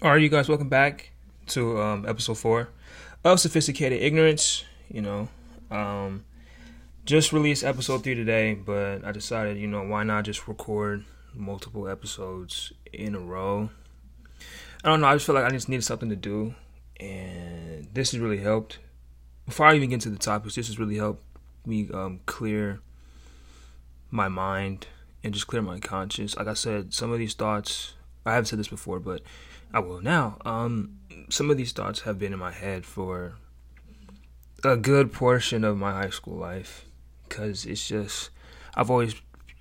All right, you guys, welcome back to um, episode four of Sophisticated Ignorance. You know, um, just released episode three today, but I decided, you know, why not just record multiple episodes in a row? I don't know. I just feel like I just needed something to do, and this has really helped. Before I even get into the topics, this has really helped me um, clear my mind and just clear my conscience. Like I said, some of these thoughts I haven't said this before, but I will now. Um, some of these thoughts have been in my head for a good portion of my high school life because it's just I've always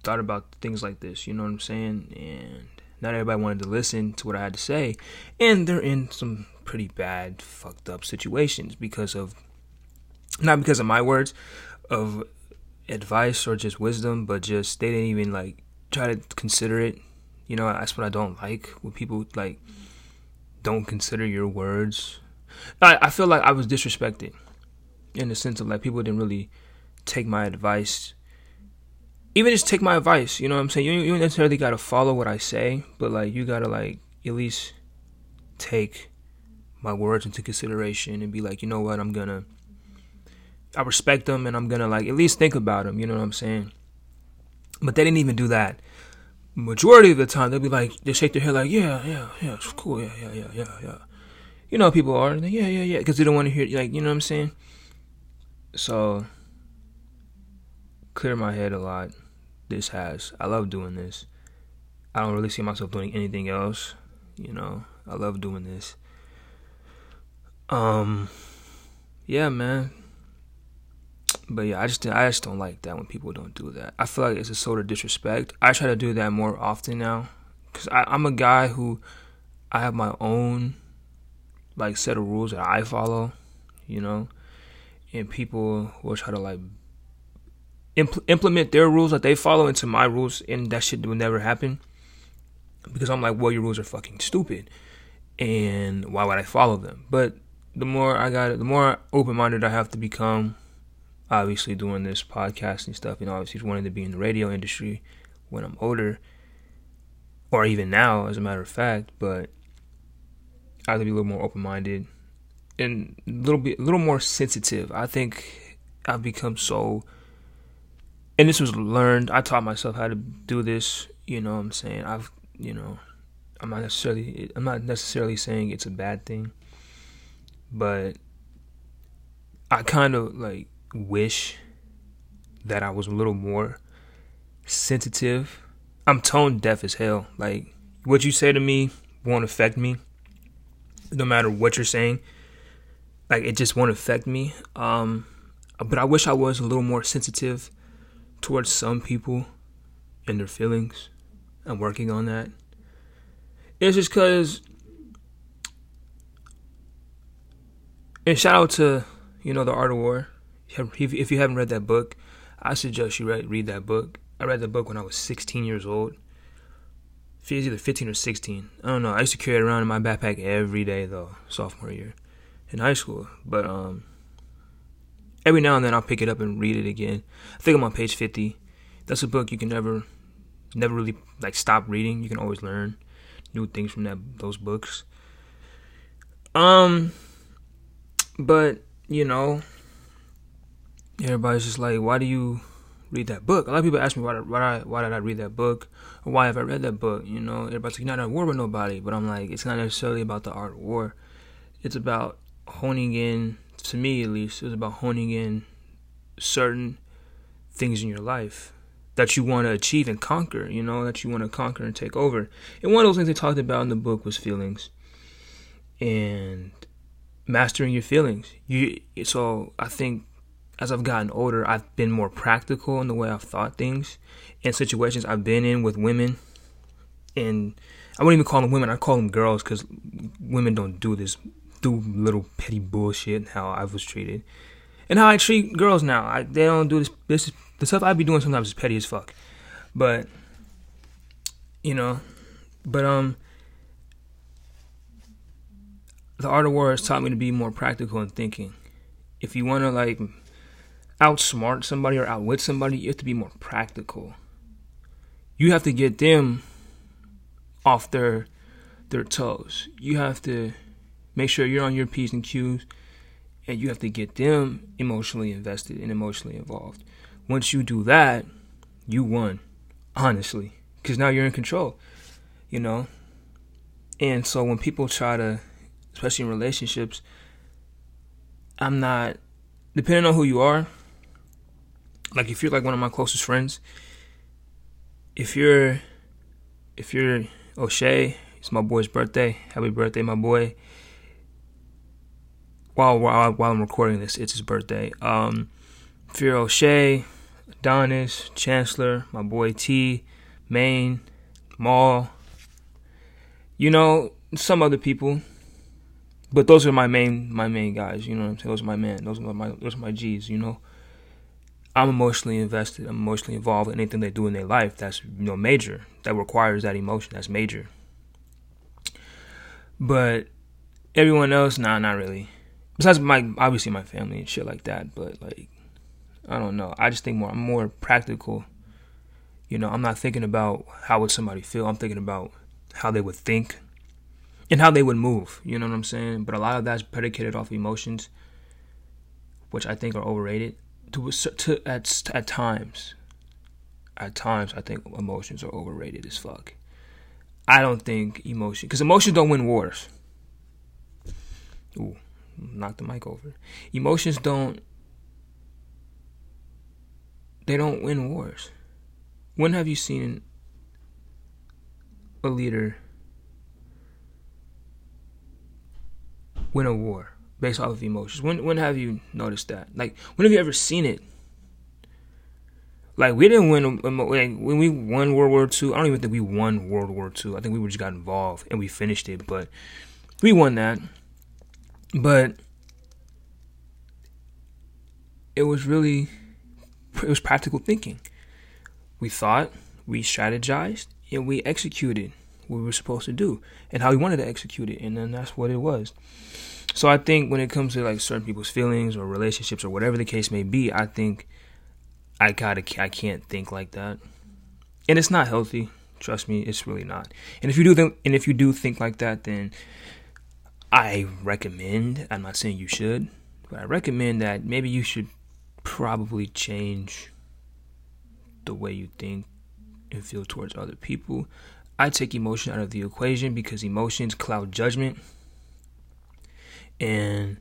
thought about things like this. You know what I'm saying? And not everybody wanted to listen to what I had to say, and they're in some pretty bad, fucked up situations because of not because of my words of advice or just wisdom, but just they didn't even like try to consider it. You know, that's what I don't like when people like don't consider your words. I, I feel like I was disrespected in the sense of like people didn't really take my advice. Even just take my advice, you know what I'm saying? You, you necessarily gotta follow what I say, but like you gotta like at least take my words into consideration and be like, you know what, I'm gonna I respect them and I'm gonna like at least think about them, you know what I'm saying? But they didn't even do that majority of the time they'll be like they shake their head like yeah yeah yeah it's cool yeah yeah yeah yeah yeah. You know people are like, yeah yeah yeah because they don't want to hear like you know what i'm saying? So clear my head a lot. This has i love doing this. I don't really see myself doing anything else you know? I love doing this. Um yeah man but yeah, I just I just don't like that when people don't do that. I feel like it's a sort of disrespect. I try to do that more often now, cause I, I'm a guy who I have my own like set of rules that I follow, you know, and people will try to like impl- implement their rules that they follow into my rules, and that shit will never happen because I'm like, well, your rules are fucking stupid, and why would I follow them? But the more I got, it, the more open minded I have to become obviously doing this podcast and stuff, and obviously wanting to be in the radio industry when I'm older, or even now, as a matter of fact. But I have to be a little more open minded and a little bit, a little more sensitive. I think I've become so, and this was learned. I taught myself how to do this. You know, what I'm saying I've, you know, I'm not necessarily, I'm not necessarily saying it's a bad thing, but I kind of like wish that I was a little more sensitive. I'm tone deaf as hell. Like what you say to me won't affect me. No matter what you're saying. Like it just won't affect me. Um but I wish I was a little more sensitive towards some people and their feelings. I'm working on that. It's just cause and shout out to, you know, the Art of War if you haven't read that book, I suggest you read, read that book. I read that book when I was 16 years old. It's either 15 or 16. I don't know. I used to carry it around in my backpack every day though, sophomore year in high school. But um, every now and then I'll pick it up and read it again. I think I'm on page 50. That's a book you can never, never really like stop reading. You can always learn new things from that those books. Um, but you know, everybody's just like, why do you read that book? A lot of people ask me why, why, why did I read that book, why have I read that book? You know, everybody's like, you're not at war with nobody, but I'm like, it's not necessarily about the art of war. It's about honing in, to me at least, it's about honing in certain things in your life that you want to achieve and conquer, you know, that you want to conquer and take over. And one of those things they talked about in the book was feelings. And mastering your feelings. You so I think as I've gotten older, I've been more practical in the way I've thought things in situations I've been in with women. And I wouldn't even call them women, I call them girls because women don't do this, do little petty bullshit, how I was treated. And how I treat girls now. I, they don't do this, this. The stuff I be doing sometimes is petty as fuck. But, you know, but, um, the art of war has taught me to be more practical in thinking. If you want to, like, outsmart somebody or outwit somebody, you have to be more practical. You have to get them off their their toes. You have to make sure you're on your P's and Q's and you have to get them emotionally invested and emotionally involved. Once you do that, you won, honestly, because now you're in control, you know? And so when people try to, especially in relationships, I'm not, depending on who you are, like if you're like one of my closest friends, if you're, if you're O'Shea, it's my boy's birthday. Happy birthday, my boy. While while, while I'm recording this, it's his birthday. Um, if you're O'Shea, Adonis, Chancellor, my boy T, Maine, Maul, you know, some other people. But those are my main my main guys, you know what I'm saying? Those are my men. Those are my those are my G's, you know. I'm emotionally invested, I'm emotionally involved in anything they do in their life that's you know major, that requires that emotion, that's major. But everyone else, nah, not really. Besides my obviously my family and shit like that, but like I don't know. I just think more I'm more practical. You know, I'm not thinking about how would somebody feel. I'm thinking about how they would think and how they would move. You know what I'm saying? But a lot of that's predicated off emotions, which I think are overrated. To, to at at times, at times I think emotions are overrated as fuck. I don't think emotion because emotions don't win wars. Ooh, knock the mic over. Emotions don't. They don't win wars. When have you seen a leader win a war based off of emotions? When when have you noticed that? Like when have you ever seen it? Like we didn't win um, like when we won World War II. I don't even think we won World War II. I think we just got involved and we finished it, but we won that. But it was really it was practical thinking. We thought, we strategized, and we executed what we were supposed to do and how we wanted to execute it, and then that's what it was. So I think when it comes to like certain people's feelings or relationships or whatever the case may be, I think I gotta I can't think like that, and it's not healthy. Trust me, it's really not. And if you do think and if you do think like that, then I recommend. I'm not saying you should, but I recommend that maybe you should probably change the way you think and feel towards other people. I take emotion out of the equation because emotions cloud judgment. And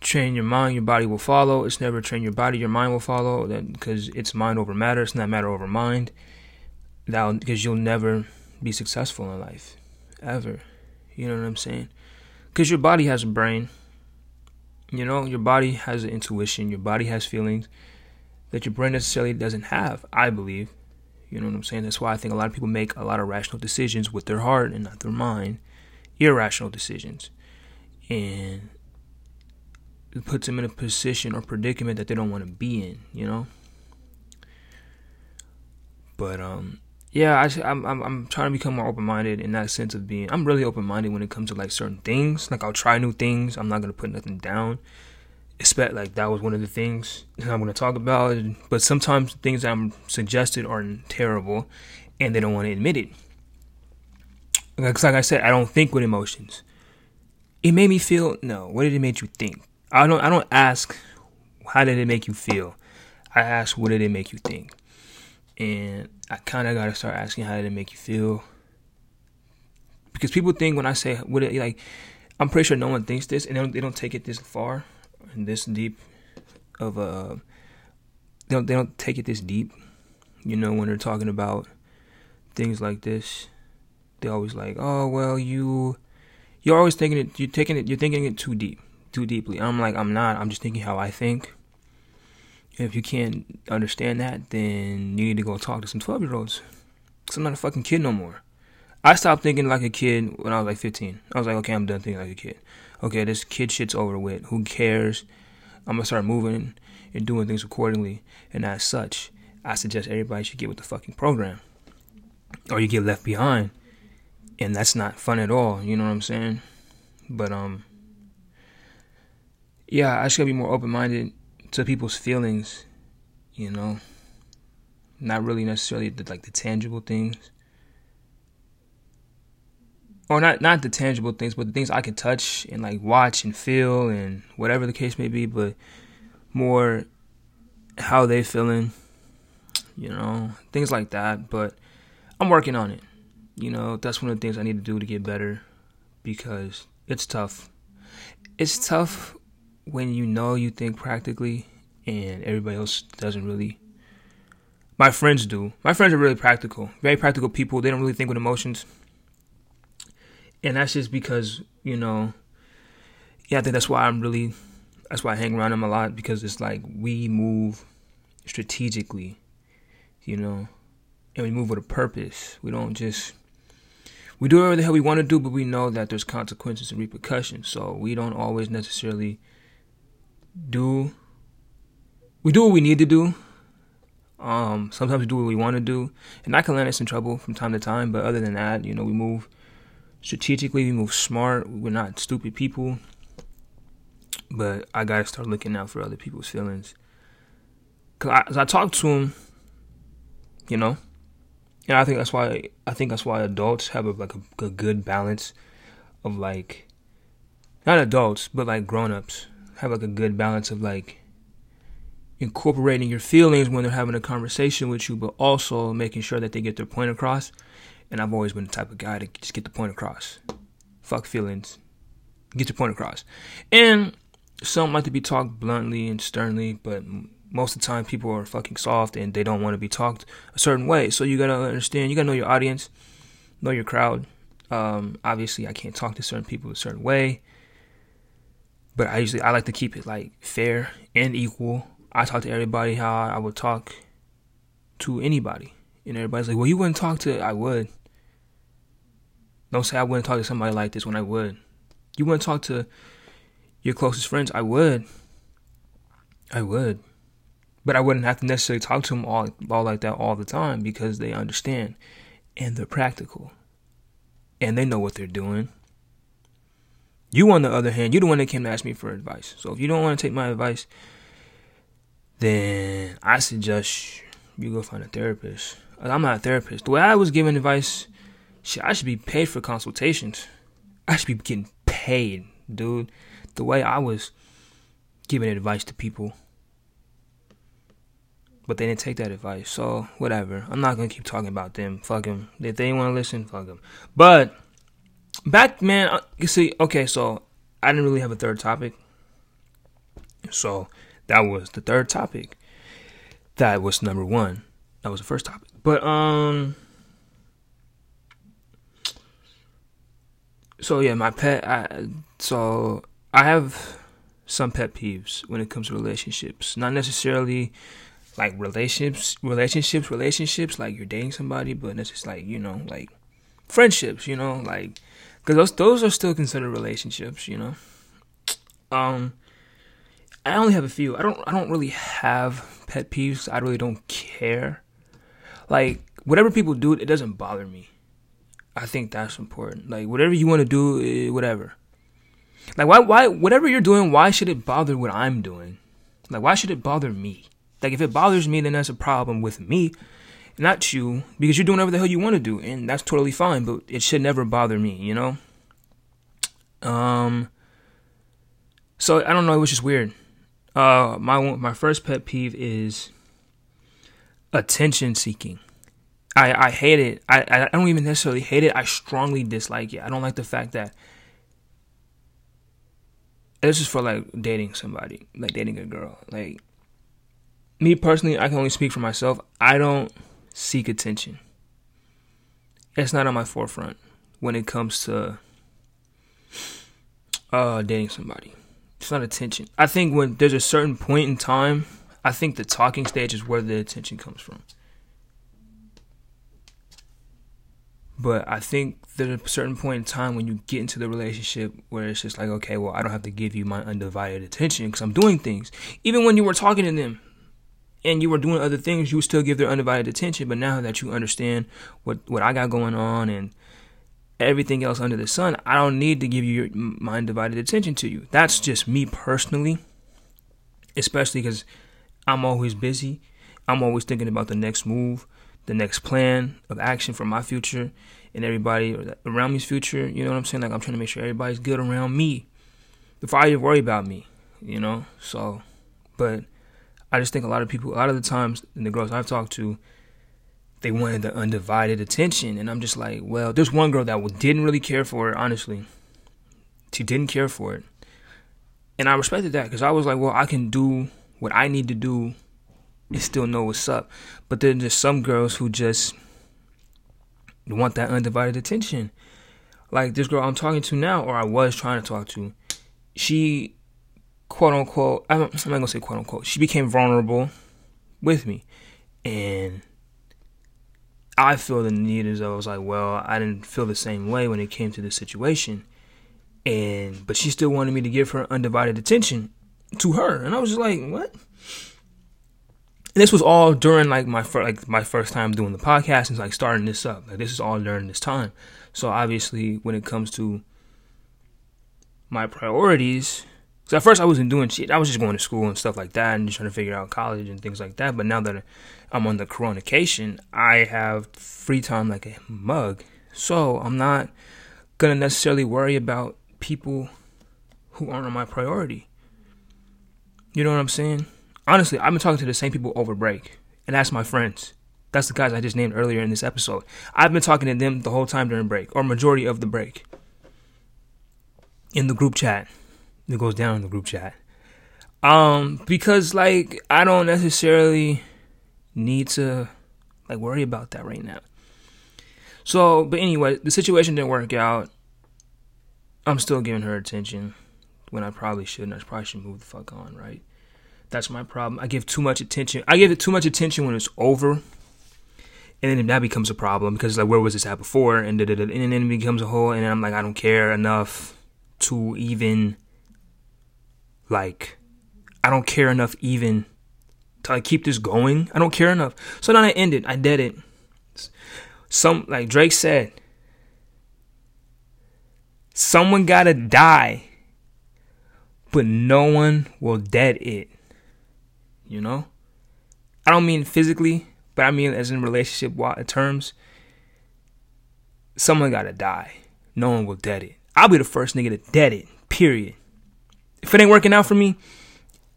train your mind, your body will follow. It's never train your body, your mind will follow. Because it's mind over matter. It's not matter over mind. That because you'll never be successful in life, ever. You know what I'm saying? Because your body has a brain. You know, your body has an intuition. Your body has feelings that your brain necessarily doesn't have. I believe. You know what I'm saying? That's why I think a lot of people make a lot of rational decisions with their heart and not their mind. Irrational decisions. And it puts them in a position or predicament that they don't want to be in, you know. But um, yeah, I, I'm I'm trying to become more open minded in that sense of being. I'm really open minded when it comes to like certain things. Like I'll try new things. I'm not gonna put nothing down. Expect like that was one of the things I'm gonna talk about. But sometimes things I'm suggested are terrible, and they don't want to admit it. Because like I said, I don't think with emotions. It made me feel no. What did it make you think? I don't I don't ask how did it make you feel. I ask what did it make you think. And I kind of got to start asking how did it make you feel. Because people think when I say what it like I'm pretty sure no one thinks this and they don't, they don't take it this far and this deep of a they don't they don't take it this deep. You know when they're talking about things like this, they always like, "Oh, well, you you're always thinking it you're taking it you're thinking it too deep." too deeply. I'm like, I'm not. I'm just thinking how I think. If you can't understand that, then you need to go talk to some 12 year olds. Because I'm not a fucking kid no more. I stopped thinking like a kid when I was like 15. I was like, okay, I'm done thinking like a kid. Okay, this kid shit's over with. Who cares? I'm gonna start moving and doing things accordingly. And as such, I suggest everybody should get with the fucking program. Or you get left behind. And that's not fun at all. You know what I'm saying? But, um, yeah, I just gotta be more open minded to people's feelings, you know. Not really necessarily the, like the tangible things. or not not the tangible things, but the things I can touch and like watch and feel and whatever the case may be, but more how they feeling, you know, things like that. But I'm working on it. You know, that's one of the things I need to do to get better because it's tough. It's tough when you know you think practically and everybody else doesn't really. My friends do. My friends are really practical, very practical people. They don't really think with emotions. And that's just because, you know, yeah, I think that's why I'm really, that's why I hang around them a lot because it's like we move strategically, you know, and we move with a purpose. We don't just we do whatever the hell we want to do, but we know that there's consequences and repercussions. So we don't always necessarily do. We do what we need to do. Um, sometimes we do what we want to do, and that can land us in trouble from time to time. But other than that, you know, we move strategically. We move smart. We're not stupid people. But I gotta start looking out for other people's feelings. Cause I, as I talk to them, you know, and I think that's why I think that's why adults have a, like a, a good balance of like not adults but like grown-ups have like a good balance of like incorporating your feelings when they're having a conversation with you but also making sure that they get their point across. And I've always been the type of guy to just get the point across. Fuck feelings. Get your point across. And some like to be talked bluntly and sternly but most of the time people are fucking soft and they don't want to be talked a certain way. So you gotta understand, you gotta know your audience, know your crowd. Um, obviously, I can't talk to certain people a certain way, but I usually I like to keep it like fair and equal. I talk to everybody how I would talk to anybody, and everybody's like, "Well, you wouldn't talk to." I would. Don't say I wouldn't talk to somebody like this when I would. You wouldn't talk to your closest friends. I would. I would. But I wouldn't have to necessarily talk to them all, all like that all the time because they understand and they're practical and they know what they're doing. You, on the other hand, you're the one that came to ask me for advice. So if you don't want to take my advice, then I suggest you go find a therapist. I'm not a therapist. The way I was giving advice, shit, I should be paid for consultations. I should be getting paid, dude. The way I was giving advice to people but they didn't take that advice. So whatever. I'm not gonna keep talking about them. Fuck them. If they want to listen, fuck them. But back, man. Uh, you see, okay. So I didn't really have a third topic. So that was the third topic. That was number one. That was the first topic. But um. So yeah, my pet. I so I have some pet peeves when it comes to relationships. Not necessarily like relationships, relationships, relationships, like you're dating somebody, but it's just like you know, like friendships, you know, like because those those are still considered relationships, you know. Um, I only have a few. I don't I don't really have pet peeves. I really don't care. Like whatever people do, it doesn't bother me. I think that's important. Like whatever you want to do, eh, whatever. Like why why whatever you're doing, why should it bother what I'm doing? Like why should it bother me? Like if it bothers me, then that's a problem with me, not you, because you're doing whatever the hell you want to do, and that's totally fine. But it should never bother me, you know. Um. So I don't know. It was just weird. Uh, my my first pet peeve is attention seeking. I I hate it. I I don't even necessarily hate it. I strongly dislike it. I don't like the fact that this is for like dating somebody, like dating a girl. Like me personally, I can only speak for myself. I don't seek attention. It's not on my forefront when it comes to uh, dating somebody. It's not attention. I think when there's a certain point in time, I think the talking stage is where the attention comes from. But I think there's a certain point in time when you get into the relationship where it's just like, okay, well, I don't have to give you my undivided attention because I'm doing things. Even when you were talking to them, and you were doing other things, you would still give their undivided attention. But now that you understand what what I got going on and everything else under the sun, I don't need to give you my undivided attention to you. That's just me personally, especially because I'm always busy. I'm always thinking about the next move, the next plan of action for my future, and everybody around me's future. You know what I'm saying? Like I'm trying to make sure everybody's good around me before I even worry about me. You know, so but I just think a lot of people, a lot of the times, in the girls I've talked to, they wanted the undivided attention, and I'm just like, well, there's one girl that didn't really care for it. Honestly, she didn't care for it, and I respected that because I was like, well, I can do what I need to do and still know what's up. But then there's some girls who just want that undivided attention. Like this girl I'm talking to now, or I was trying to talk to, she quote unquote, I'm, not gonna say quote unquote, she became vulnerable with me. And I feel the need as I was like, well, I didn't feel the same way when it came to this situation. And, but she still wanted me to give her undivided attention to her. And I was just like, what? And this was all during like my first, like my first time doing the podcast and like starting this up. Like this is all during this time. So obviously, when it comes to my priorities, so at first I wasn't doing shit. I was just going to school and stuff like that and just trying to figure out college and things like that. But now that I'm on the coronation, I have free time like a mug. So I'm not gonna necessarily worry about people who aren't on my priority. You know what I'm saying? Honestly, I've been talking to the same people over break, and that's my friends. That's the guys I just named earlier in this episode. I've been talking to them the whole time during break, or majority of the break. In the group chat that goes down in the group chat. Um, because like I don't necessarily need to like worry about that right now. So, but anyway, the situation didn't work out. I'm still giving her attention when I probably shouldn't. I probably should move the fuck on, right? That's my problem. I give too much attention. I give it too much attention when it's over, and then that becomes a problem because like where was this at before, and and then it becomes a whole, and I'm like I don't care enough to even like, I don't care enough even to like keep this going. I don't care enough. So then I ended. I did it. Some like Drake said, someone gotta die, but no one will dead it. You know? I don't mean physically, but I mean as in relationship terms. Someone gotta die. No one will dead it. I'll be the first nigga to dead it. Period if it ain't working out for me,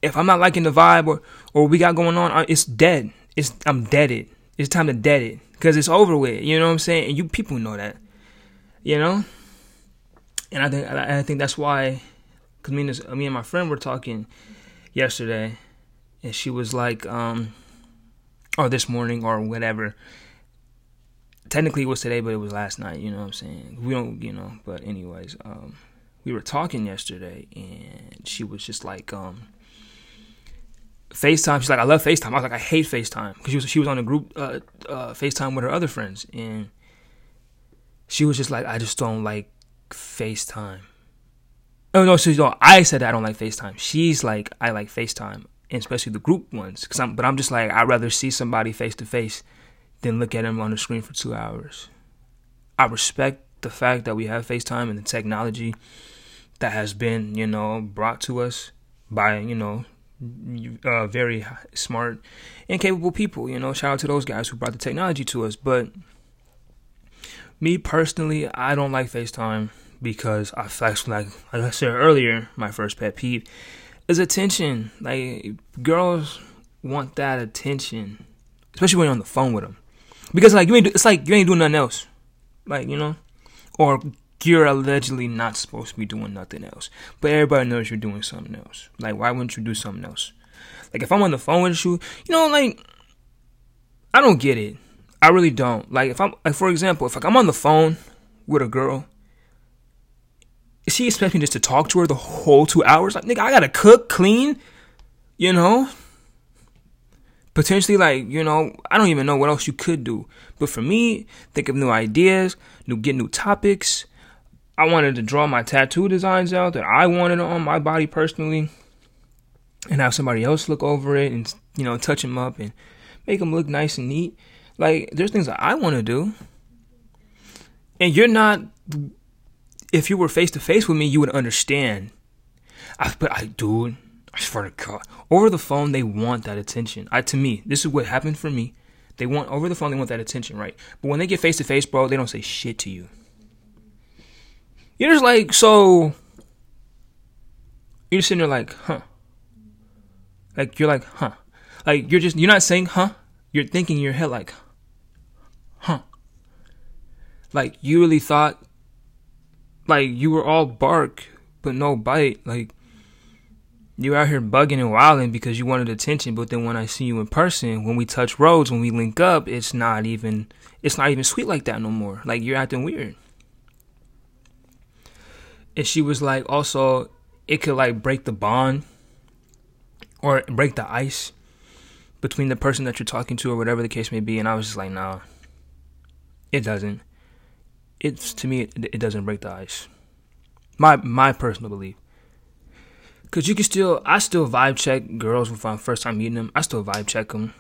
if I'm not liking the vibe or or we got going on, it's dead. It's I'm deaded. It's time to dead it because it's over with. You know what I'm saying? And you people know that. You know. And I think I think that's why, cause me and, me and my friend were talking yesterday, and she was like, um, or this morning or whatever. Technically, it was today, but it was last night. You know what I'm saying? We don't, you know. But anyways, um, we were talking yesterday and she was just like um FaceTime. She's like, I love FaceTime. I was like, I hate FaceTime because she was she was on a group uh, uh, FaceTime with her other friends, and she was just like, I just don't like FaceTime. Oh no, she's no. I said I don't like FaceTime. She's like, I like FaceTime, especially the group ones. Cause I'm, but I'm just like, I'd rather see somebody face to face than look at them on the screen for two hours. I respect the fact that we have FaceTime and the technology that has been, you know, brought to us by, you know, uh, very smart and capable people. You know, shout out to those guys who brought the technology to us. But me personally, I don't like FaceTime because I like, like I said earlier, my first pet peeve is attention. Like girls want that attention, especially when you're on the phone with them, because like you ain't. It's like you ain't doing nothing else. Like you know, or you're allegedly not supposed to be doing nothing else. But everybody knows you're doing something else. Like, why wouldn't you do something else? Like, if I'm on the phone with you, you know, like, I don't get it. I really don't. Like, if I'm, like, for example, if like, I'm on the phone with a girl, is she expects me just to talk to her the whole two hours? Like, nigga, I gotta cook, clean, you know? Potentially, like, you know, I don't even know what else you could do. But for me, think of new ideas, new get new topics, I wanted to draw my tattoo designs out that I wanted on my body personally and have somebody else look over it and you know touch them up and make them look nice and neat. Like there's things that I want to do. And you're not if you were face to face with me, you would understand. I but I dude, I swear to God. Over the phone they want that attention. I to me, this is what happened for me. They want over the phone, they want that attention, right? But when they get face to face, bro, they don't say shit to you. You're just like, so you're sitting there like, huh. Like you're like, huh. Like you're just you're not saying huh. You're thinking in your head like, huh. Like you really thought like you were all bark but no bite. Like you're out here bugging and wilding because you wanted attention, but then when I see you in person, when we touch roads, when we link up, it's not even it's not even sweet like that no more. Like you're acting weird. And she was like also it could like break the bond or break the ice between the person that you're talking to or whatever the case may be. And I was just like, nah, it doesn't. It's to me, it, it doesn't break the ice. My my personal belief. Cause you can still, I still vibe check girls when I'm first time meeting them. I still vibe check them.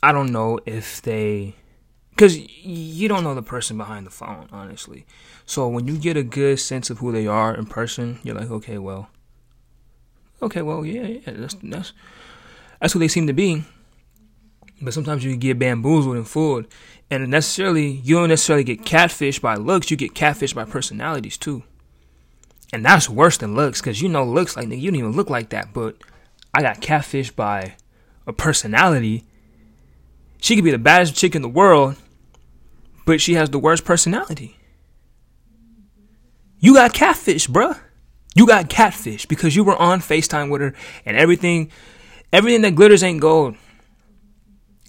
I don't know if they, cause you don't know the person behind the phone, honestly. So when you get a good sense of who they are in person, you're like, okay, well, okay, well, yeah, yeah, that's that's that's who they seem to be. But sometimes you get bamboozled and fooled, and necessarily you don't necessarily get catfished by looks. You get catfished by personalities too. And that's worse than looks, because you know looks like nigga, you don't even look like that. But I got catfished by a personality. She could be the baddest chick in the world, but she has the worst personality. You got catfish, bruh. You got catfish because you were on FaceTime with her and everything everything that glitters ain't gold.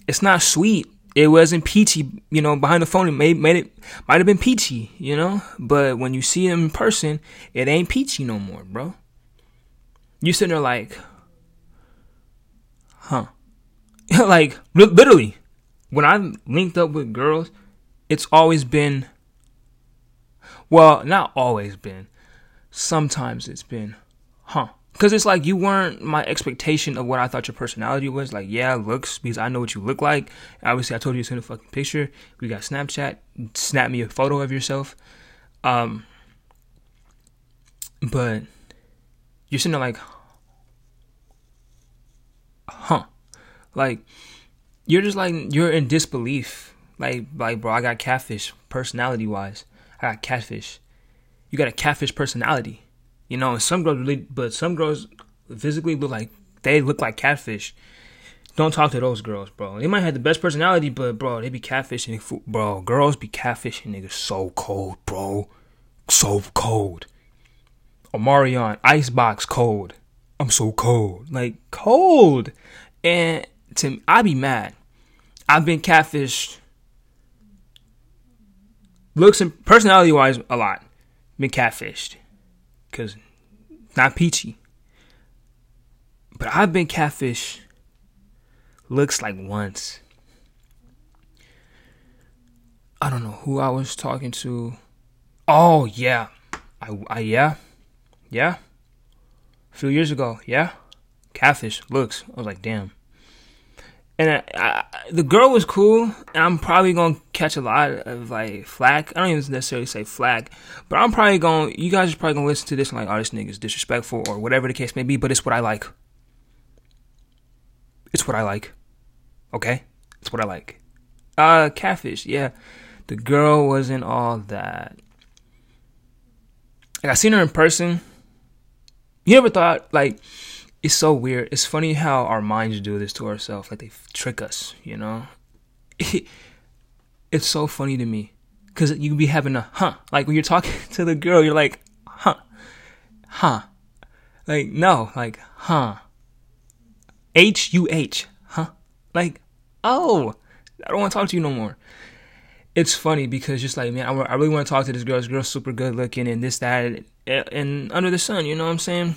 It's not sweet it wasn't peachy, you know, behind the phone. It made, made it, might have been peachy, you know, but when you see him in person, it ain't peachy no more, bro. You sitting there like, huh? like, literally, when I linked up with girls, it's always been, well, not always been, sometimes it's been, huh? Cause it's like you weren't my expectation of what I thought your personality was. Like, yeah, looks because I know what you look like. Obviously, I told you to send a fucking picture. We got Snapchat. Snap me a photo of yourself. Um, but you're sitting there like, huh? Like, you're just like you're in disbelief. Like, like, bro, I got catfish personality wise. I got catfish. You got a catfish personality. You know, some girls really, but some girls physically look like they look like catfish. Don't talk to those girls, bro. They might have the best personality, but bro, they be catfishing. Bro, girls be catfishing niggas so cold, bro. So cold. Omarion, icebox cold. I'm so cold. Like, cold. And to I be mad. I've been catfished. Looks and personality wise, a lot. Been catfished because not peachy. But I've been catfish. Looks like once. I don't know who I was talking to. Oh yeah, I, I yeah, yeah. A few years ago, yeah. Catfish looks. I was like, damn and I, I, the girl was cool. And I'm probably gonna catch a lot of like flack. I don't even necessarily say flack, but I'm probably to You guys are probably gonna listen to this and like, oh, this nigga's disrespectful or whatever the case may be. But it's what I like. It's what I like. Okay, it's what I like. Uh, catfish. Yeah, the girl wasn't all that. Like I seen her in person. You ever thought like it's so weird. It's funny how our minds do this to ourselves. Like they trick us, you know? it's so funny to me. Because you be having a huh. Like when you're talking to the girl, you're like, huh. Huh. Like, no. Like, huh. H U H. Huh. Like, oh. I don't want to talk to you no more. It's funny because just like, man, I, I really want to talk to this girl. This girl's super good looking and this, that, and, and under the sun, you know what I'm saying?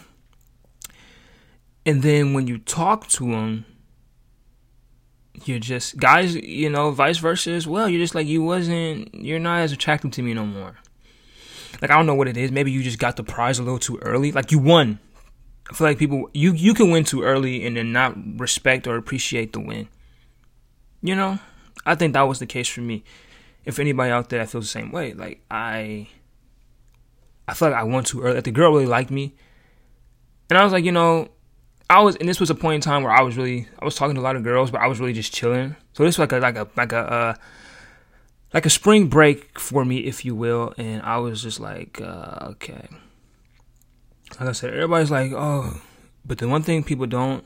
And then when you talk to them, you're just guys, you know, vice versa as well. You're just like you wasn't, you're not as attractive to me no more. Like I don't know what it is. Maybe you just got the prize a little too early. Like you won. I feel like people you you can win too early and then not respect or appreciate the win. You know, I think that was the case for me. If anybody out there that feels the same way, like I, I feel like I won too early. Like the girl really liked me, and I was like, you know, I was, and this was a point in time where I was really, I was talking to a lot of girls, but I was really just chilling. So this was like a, like a, like a, uh, like a spring break for me, if you will. And I was just like, uh, okay. Like I said, everybody's like, oh, but the one thing people don't,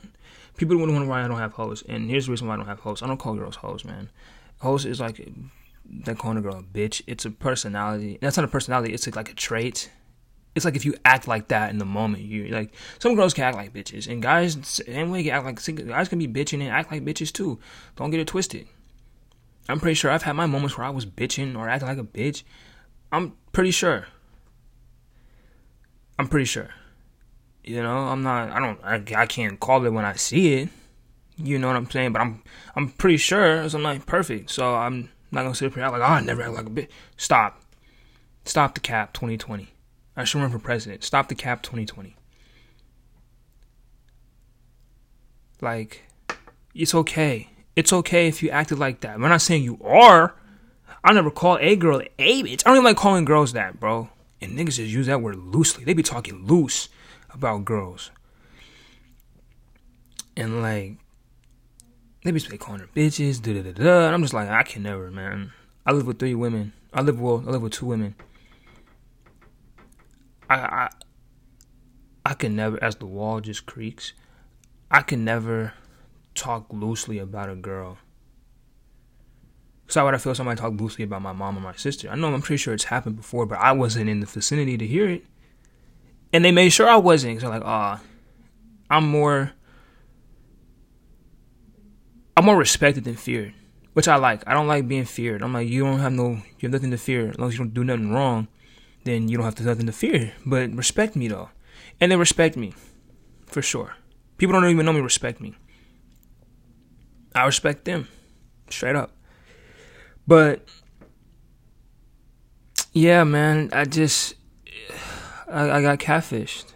people to wonder why I don't have hoes. And here's the reason why I don't have hoes. I don't call girls hoes, man. Hoes is like, they calling a girl a bitch. It's a personality. That's not a personality. It's like a trait it's like if you act like that in the moment, you like some girls can act like bitches, and guys same way can act like guys can be bitching and act like bitches too. Don't get it twisted. I'm pretty sure I've had my moments where I was bitching or acting like a bitch. I'm pretty sure. I'm pretty sure. You know, I'm not. I don't. I, I can't call it when I see it. You know what I'm saying? But I'm. I'm pretty sure. I'm not perfect, so I'm not gonna sit here and act like oh, I never act like a bitch. Stop. Stop the cap. 2020. I should run for president. Stop the cap 2020. Like, it's okay. It's okay if you acted like that. We're not saying you are. I never call a girl a bitch. I don't even like calling girls that, bro. And niggas just use that word loosely. They be talking loose about girls. And like, they be calling her bitches, da da da da. And I'm just like, I can never, man. I live with three women. I live well. I live with two women. I, I I can never, as the wall just creaks, I can never talk loosely about a girl. Cause how would I feel somebody talk loosely about my mom or my sister? I know I'm pretty sure it's happened before, but I wasn't in the vicinity to hear it. And they made sure I wasn't. So I'm like, ah, I'm more, I'm more respected than feared, which I like. I don't like being feared. I'm like, you don't have no, you have nothing to fear as long as you don't do nothing wrong then you don't have to nothing to fear. But respect me though, and they respect me, for sure. People don't even know me respect me. I respect them, straight up. But yeah, man, I just I, I got catfished.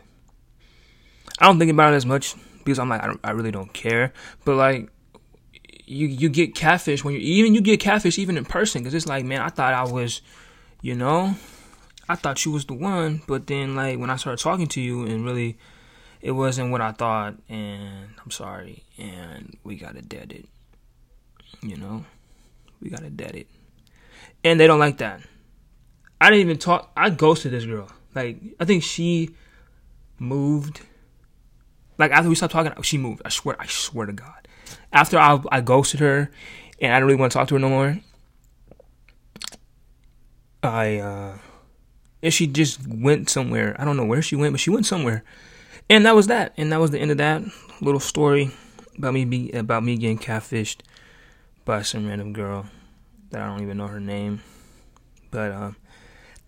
I don't think about it as much because I'm like I, I really don't care. But like you you get catfish when you even you get catfish even in person because it's like man I thought I was you know I thought you was the one, but then like when I started talking to you and really it wasn't what I thought and I'm sorry and we gotta dead it. You know? We gotta dead it. And they don't like that. I didn't even talk I ghosted this girl. Like I think she moved like after we stopped talking, she moved. I swear, I swear to God. After I, I ghosted her, and I didn't really want to talk to her no more. I uh, and she just went somewhere. I don't know where she went, but she went somewhere. And that was that. And that was the end of that little story about me be, about me getting catfished by some random girl that I don't even know her name. But um,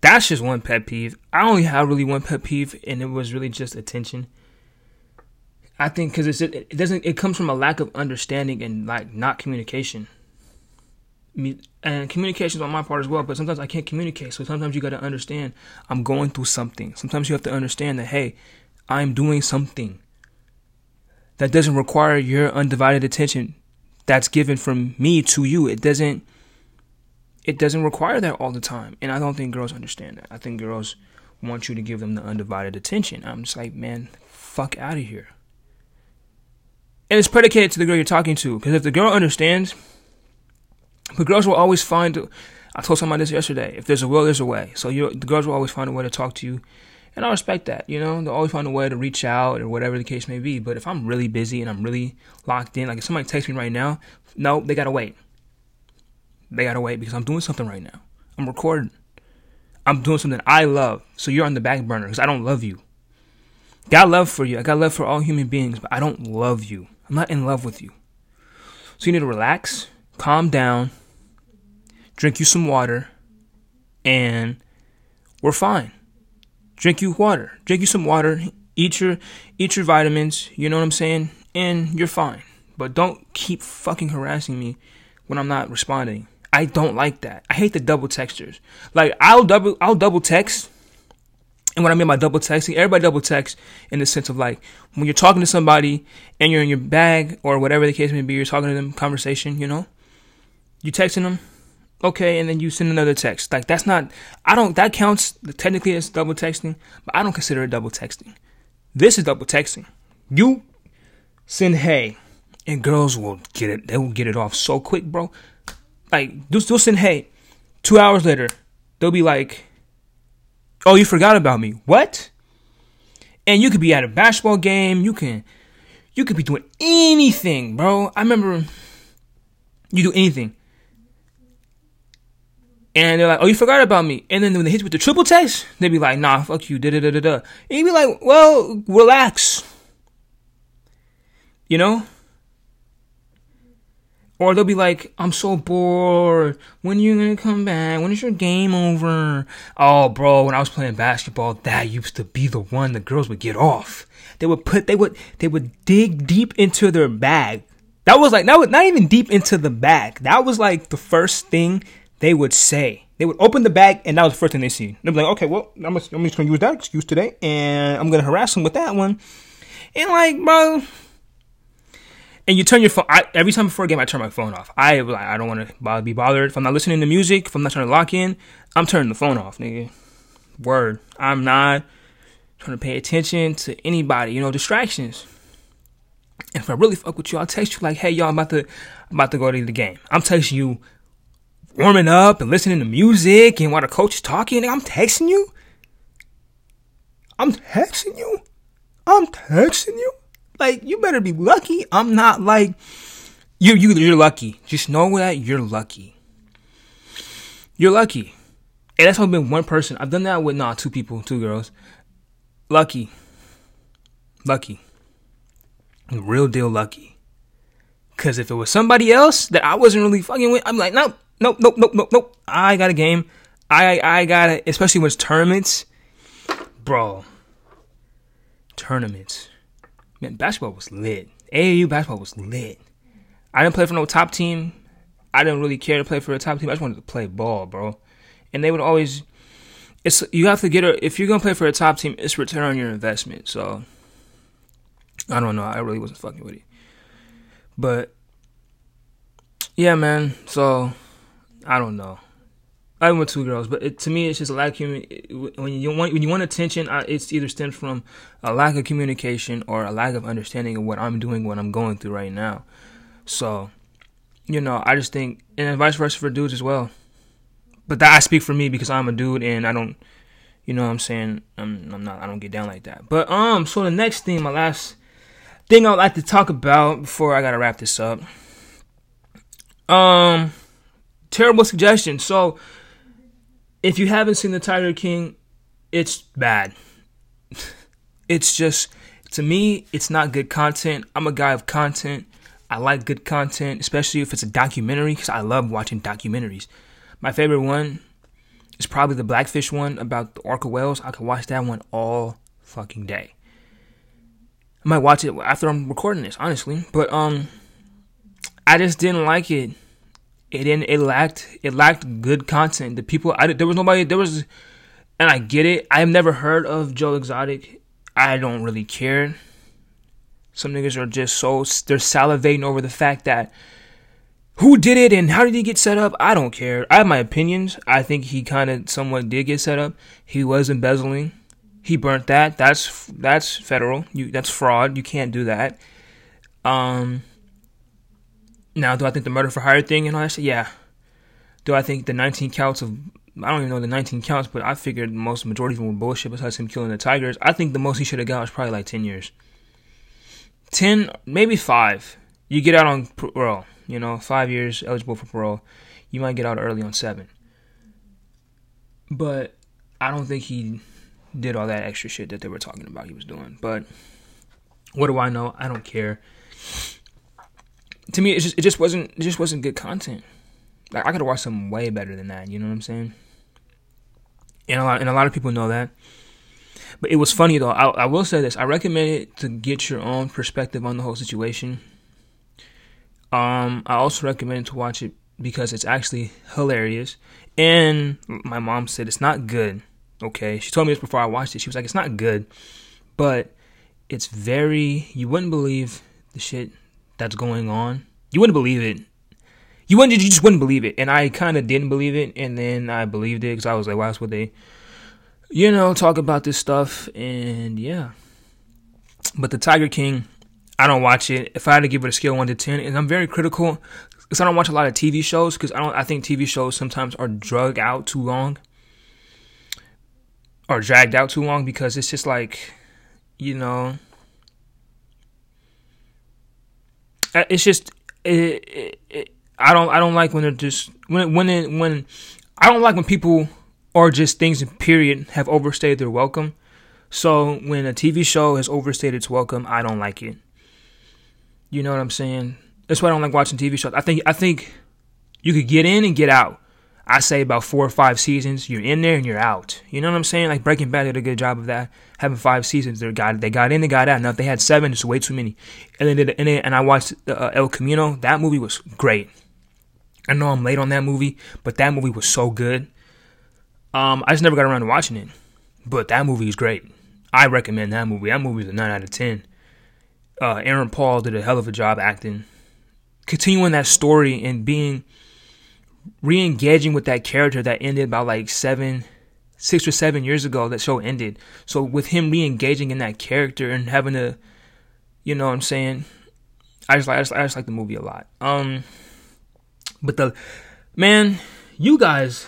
that's just one pet peeve. I only have really one pet peeve, and it was really just attention. I think because it doesn't it comes from a lack of understanding and like not communication and communication is on my part as well but sometimes i can't communicate so sometimes you got to understand i'm going through something. Sometimes you have to understand that hey i'm doing something that doesn't require your undivided attention that's given from me to you. It doesn't it doesn't require that all the time and i don't think girls understand that. I think girls want you to give them the undivided attention. I'm just like man fuck out of here. And it's predicated to the girl you're talking to because if the girl understands but girls will always find. I told somebody this yesterday. If there's a will, there's a way. So the girls will always find a way to talk to you, and I respect that. You know, they'll always find a way to reach out or whatever the case may be. But if I'm really busy and I'm really locked in, like if somebody texts me right now, no, they gotta wait. They gotta wait because I'm doing something right now. I'm recording. I'm doing something I love. So you're on the back burner because I don't love you. Got love for you. I got love for all human beings, but I don't love you. I'm not in love with you. So you need to relax, calm down, drink you some water, and we're fine. Drink you water. Drink you some water. Eat your eat your vitamins. You know what I'm saying? And you're fine. But don't keep fucking harassing me when I'm not responding. I don't like that. I hate the double textures. Like I'll double I'll double text. And what I mean by double texting, everybody double text in the sense of like when you're talking to somebody and you're in your bag or whatever the case may be, you're talking to them conversation, you know? You texting them, okay, and then you send another text. Like that's not I don't that counts technically as double texting, but I don't consider it double texting. This is double texting. You send hey, and girls will get it. They will get it off so quick, bro. Like they'll, they'll send hey. Two hours later, they'll be like, "Oh, you forgot about me." What? And you could be at a basketball game. You can, you could be doing anything, bro. I remember you do anything. And they're like, oh, you forgot about me. And then when they hit you with the triple text, they'd be like, nah, fuck you, da da da da da. And you'd be like, well, relax. You know? Or they'll be like, I'm so bored. When are you gonna come back? When is your game over? Oh, bro, when I was playing basketball, that used to be the one the girls would get off. They would put, they would, they would dig deep into their bag. That was like, that was not even deep into the bag. That was like the first thing they would say. They would open the bag, and that was the first thing they see. They'd be like, okay, well, I'm just, I'm just gonna use that excuse today, and I'm gonna harass them with that one. And like, bro, and you turn your phone I, every time before a game. I turn my phone off. I like I don't want to be bothered if I'm not listening to music. If I'm not trying to lock in, I'm turning the phone off, nigga. Word. I'm not trying to pay attention to anybody. You know, distractions. And if I really fuck with you, I'll text you like, "Hey, y'all, I'm about to, I'm about to go to the game." I'm texting you, warming up and listening to music, and while the coach is talking, I'm texting you. I'm texting you. I'm texting you. Like, you better be lucky. I'm not like you. You you're lucky. Just know that you're lucky. You're lucky. And that's only been one person. I've done that with not two people, two girls. Lucky. Lucky. Real deal lucky. Cause if it was somebody else that I wasn't really fucking with, I'm like, nope, nope, nope, nope, nope, nope. I got a game. I I got it. Especially when it's tournaments, bro. Tournaments man, basketball was lit. AAU basketball was lit. I didn't play for no top team. I didn't really care to play for a top team. I just wanted to play ball, bro. And they would always. It's you have to get a if you're gonna play for a top team, it's return on your investment. So I don't know. I really wasn't fucking with it, but yeah, man. So I don't know. I went two girls, but it, to me, it's just a lack of. When you want when you want attention, it's either stems from a lack of communication or a lack of understanding of what I'm doing, what I'm going through right now. So, you know, I just think, and vice versa for dudes as well. But that I speak for me because I'm a dude and I don't, you know, what I'm saying I'm I'm not I don't get down like that. But um, so the next thing, my last thing I'd like to talk about before I gotta wrap this up. Um, terrible suggestion. So if you haven't seen the Tiger King, it's bad. it's just to me, it's not good content. I'm a guy of content. I like good content, especially if it's a documentary, because I love watching documentaries. My favorite one is probably the Blackfish one about the orca whales. I could watch that one all fucking day. I might watch it after I'm recording this, honestly. But um, I just didn't like it it didn't it lacked it lacked good content. The people I there was nobody there was and I get it. I've never heard of Joe Exotic. I don't really care. Some niggas are just so they're salivating over the fact that who did it and how did he get set up? I don't care. I have my opinions. I think he kind of somewhat did get set up. He was embezzling. He burnt that. That's that's federal. You that's fraud. You can't do that. Um now, do I think the murder for hire thing and all that shit? Yeah. Do I think the 19 counts of I don't even know the 19 counts, but I figured most majority of them were bullshit besides him killing the Tigers. I think the most he should have got was probably like 10 years. 10, maybe 5. You get out on parole, you know, 5 years eligible for parole. You might get out early on 7. But I don't think he did all that extra shit that they were talking about he was doing. But what do I know? I don't care to me, it just it just wasn't it just wasn't good content. Like I could have watched something way better than that. You know what I'm saying? And a lot and a lot of people know that. But it was funny though. I, I will say this: I recommend it to get your own perspective on the whole situation. Um, I also recommend to watch it because it's actually hilarious. And my mom said it's not good. Okay, she told me this before I watched it. She was like, "It's not good, but it's very. You wouldn't believe the shit that's going on. You wouldn't believe it. You wouldn't. You just wouldn't believe it. And I kind of didn't believe it, and then I believed it because I was like, "Why else would they?" You know, talk about this stuff, and yeah. But the Tiger King, I don't watch it. If I had to give it a scale one to ten, and I'm very critical because I don't watch a lot of TV shows because I don't. I think TV shows sometimes are drug out too long or dragged out too long because it's just like, you know, Uh, it's just it, it, it, I don't I don't like when they're just when when it, when I don't like when people or just things in period have overstayed their welcome. So when a TV show has overstayed its welcome, I don't like it. You know what I'm saying? That's why I don't like watching TV shows. I think I think you could get in and get out. I say about four or five seasons, you're in there and you're out. You know what I'm saying? Like Breaking Bad did a good job of that, having five seasons. They got they got in, they got out. Now if they had seven, it's way too many. And then and, then, and I watched uh, El Camino. That movie was great. I know I'm late on that movie, but that movie was so good. Um, I just never got around to watching it, but that movie is great. I recommend that movie. That movie is a nine out of ten. Uh, Aaron Paul did a hell of a job acting, continuing that story and being re-engaging with that character that ended about like seven six or seven years ago that show ended. So with him re-engaging in that character and having to you know what i'm saying? I just like I just, I just like the movie a lot. Um but the man you guys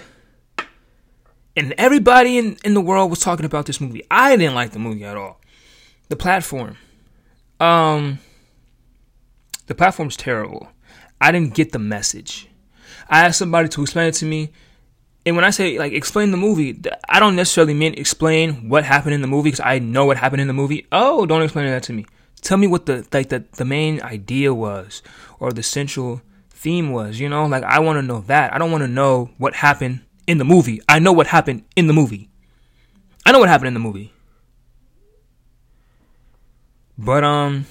and everybody in, in the world was talking about this movie. I didn't like the movie at all. The platform. Um the platform's terrible. I didn't get the message I asked somebody to explain it to me. And when I say like explain the movie, I don't necessarily mean explain what happened in the movie because I know what happened in the movie. Oh, don't explain that to me. Tell me what the like the, the main idea was or the central theme was, you know? Like I want to know that. I don't want to know what happened in the movie. I know what happened in the movie. I know what happened in the movie. But um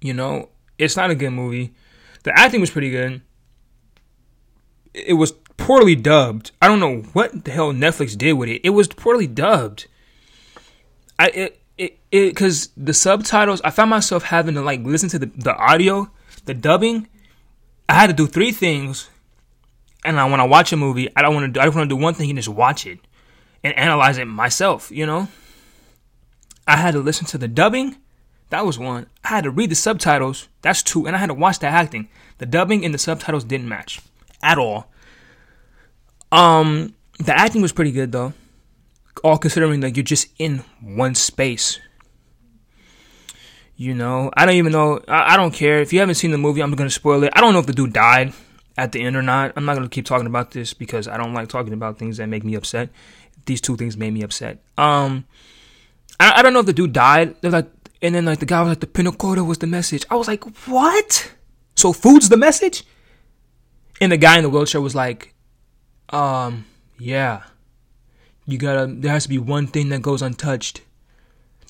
you know, it's not a good movie. The acting was pretty good it was poorly dubbed. I don't know what the hell Netflix did with it. It was poorly dubbed. I it it because the subtitles. I found myself having to like listen to the the audio, the dubbing. I had to do three things, and I, when I watch a movie, I don't want to. Do, I want to do one thing and just watch it and analyze it myself. You know. I had to listen to the dubbing. That was one. I had to read the subtitles. That's two. And I had to watch the acting. The dubbing and the subtitles didn't match at all. Um, the acting was pretty good though, all considering that you're just in one space. You know, I don't even know. I, I don't care if you haven't seen the movie. I'm gonna spoil it. I don't know if the dude died at the end or not. I'm not gonna keep talking about this because I don't like talking about things that make me upset. These two things made me upset. Um, I, I don't know if the dude died. They're like, and then like the guy was like, the panna cotta was the message. I was like, what? So food's the message? And the guy in the wheelchair was like, um, yeah. You gotta, there has to be one thing that goes untouched.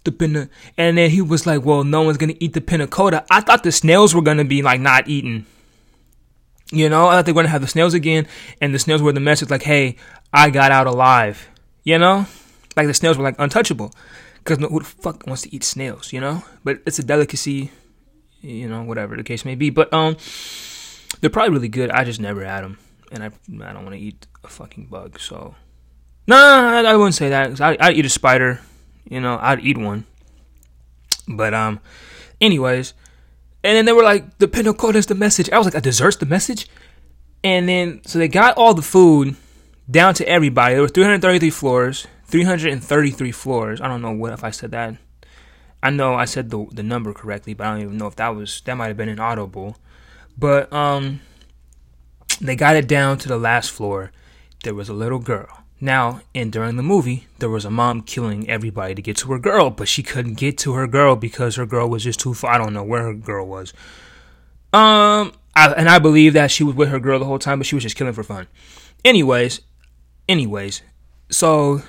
The pinna, and then he was like, well, no one's gonna eat the cotta. I thought the snails were gonna be like not eaten. You know, I thought they were gonna have the snails again, and the snails were the message like, hey, I got out alive. You know? Like the snails were like untouchable. Because who the fuck wants to eat snails, you know? But it's a delicacy, you know, whatever the case may be. But, um, they're probably really good. I just never had them, and I I don't want to eat a fucking bug. So no, I, I wouldn't say that. I I'd eat a spider. You know, I'd eat one. But um, anyways, and then they were like, the cotta is the message. I was like, a dessert's the message. And then so they got all the food down to everybody. There were 333 floors, 333 floors. I don't know what if I said that. I know I said the the number correctly, but I don't even know if that was that might have been an audible. But um, they got it down to the last floor. There was a little girl. Now, and during the movie, there was a mom killing everybody to get to her girl, but she couldn't get to her girl because her girl was just too far. I don't know where her girl was. Um, I, and I believe that she was with her girl the whole time, but she was just killing for fun. Anyways, anyways, so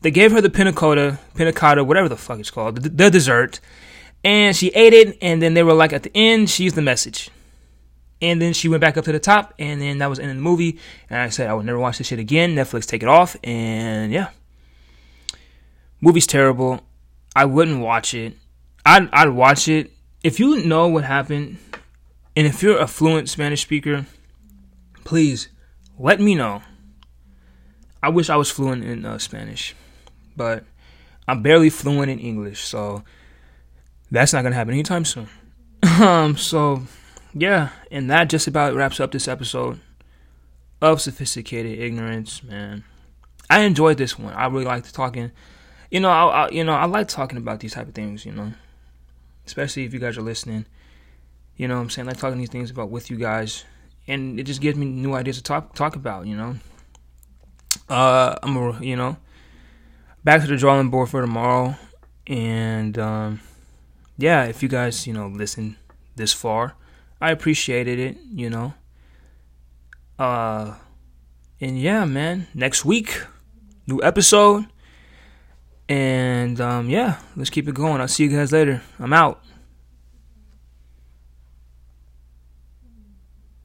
they gave her the panna cotta, whatever the fuck it's called, the, the dessert, and she ate it. And then they were like, at the end, she's the message. And then she went back up to the top, and then that was in the movie. And I said I would never watch this shit again. Netflix take it off, and yeah, movie's terrible. I wouldn't watch it. I'd I'd watch it if you know what happened, and if you're a fluent Spanish speaker, please let me know. I wish I was fluent in uh, Spanish, but I'm barely fluent in English, so that's not gonna happen anytime soon. um, so yeah, and that just about wraps up this episode of sophisticated ignorance, man. I enjoyed this one. I really liked talking. You know, I, I you know I like talking about these type of things. You know, especially if you guys are listening. You know, what I'm saying I like talking these things about with you guys, and it just gives me new ideas to talk talk about. You know, uh, I'm a, you know back to the drawing board for tomorrow, and um, yeah, if you guys you know listen this far, I appreciated it. You know, uh, and yeah, man, next week, new episode. And um, yeah, let's keep it going. I'll see you guys later. I'm out.